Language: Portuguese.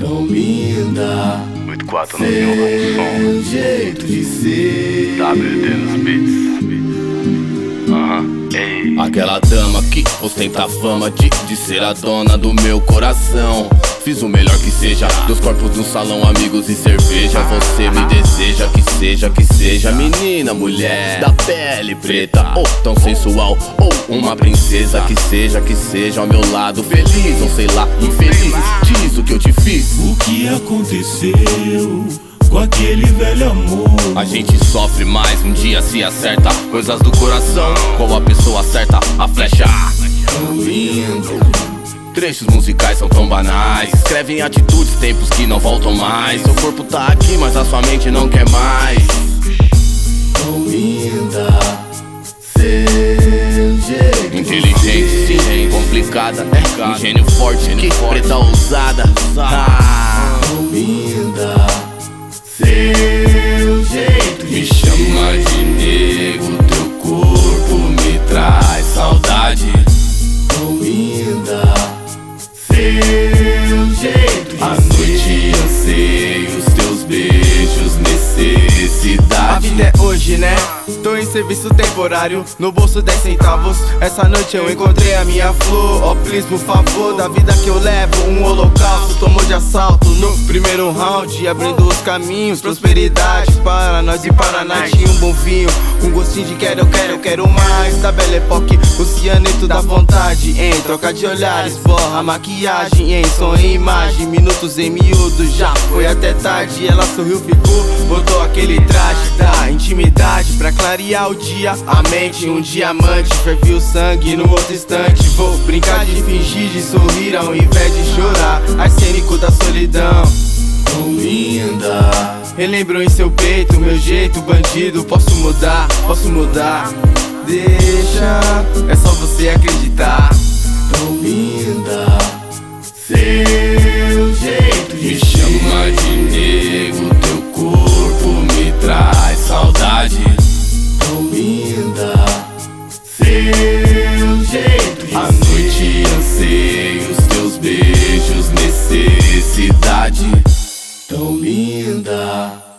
tão linda. 84 no som. jeito de ser. WD nos beats. Aham, ei. Aquela dama que ostenta a fama de, de ser a dona do meu coração. Fiz o melhor que seja, dos corpos no salão, amigos e cerveja. Você me deseja que seja, que seja menina, mulher da pele preta, ou tão sensual, ou uma princesa. Que seja, que seja ao meu lado, feliz ou sei lá, infeliz. Aconteceu com aquele velho amor? A gente sofre mais, um dia se acerta. Coisas do coração, qual a pessoa acerta a flecha. Lindo, Trechos musicais são tão banais. Escrevem atitudes, tempos que não voltam mais. Seu corpo tá aqui, mas a sua mente não quer mais. tão linda. Seu Inteligente, sim, complicada. É, ingênio forte, que preta ousada. Tão linda. Seu jeito de me chama de nego, teu corpo me traz saudade. Tão linda. Seu jeito de ser. noite anseio serviço temporário, no bolso 10 centavos. Essa noite eu encontrei a minha flor. Ó, oh, please, por favor, da vida que eu levo, um holocausto. Tomou de assalto no primeiro round, abrindo os caminhos. Prosperidade para nós e para nós. Tinha um bom vinho, um gostinho de quero, eu quero, eu quero mais. Da Belle Époque, o cianeto da vontade. Em troca de olhares, borra maquiagem. Em som e imagem, minutos em miúdos. Já foi até tarde, ela sorriu, ficou, botou aquele traje da intimidade pra clarear o dia. A mente, um diamante, fervi o sangue no outro instante. Vou brincar de fingir, de sorrir ao invés de chorar. Arsênico da solidão. Tão linda. Relembrou em seu peito meu jeito, bandido. Posso mudar, posso mudar. Deixa, é só você acreditar. Tão linda. da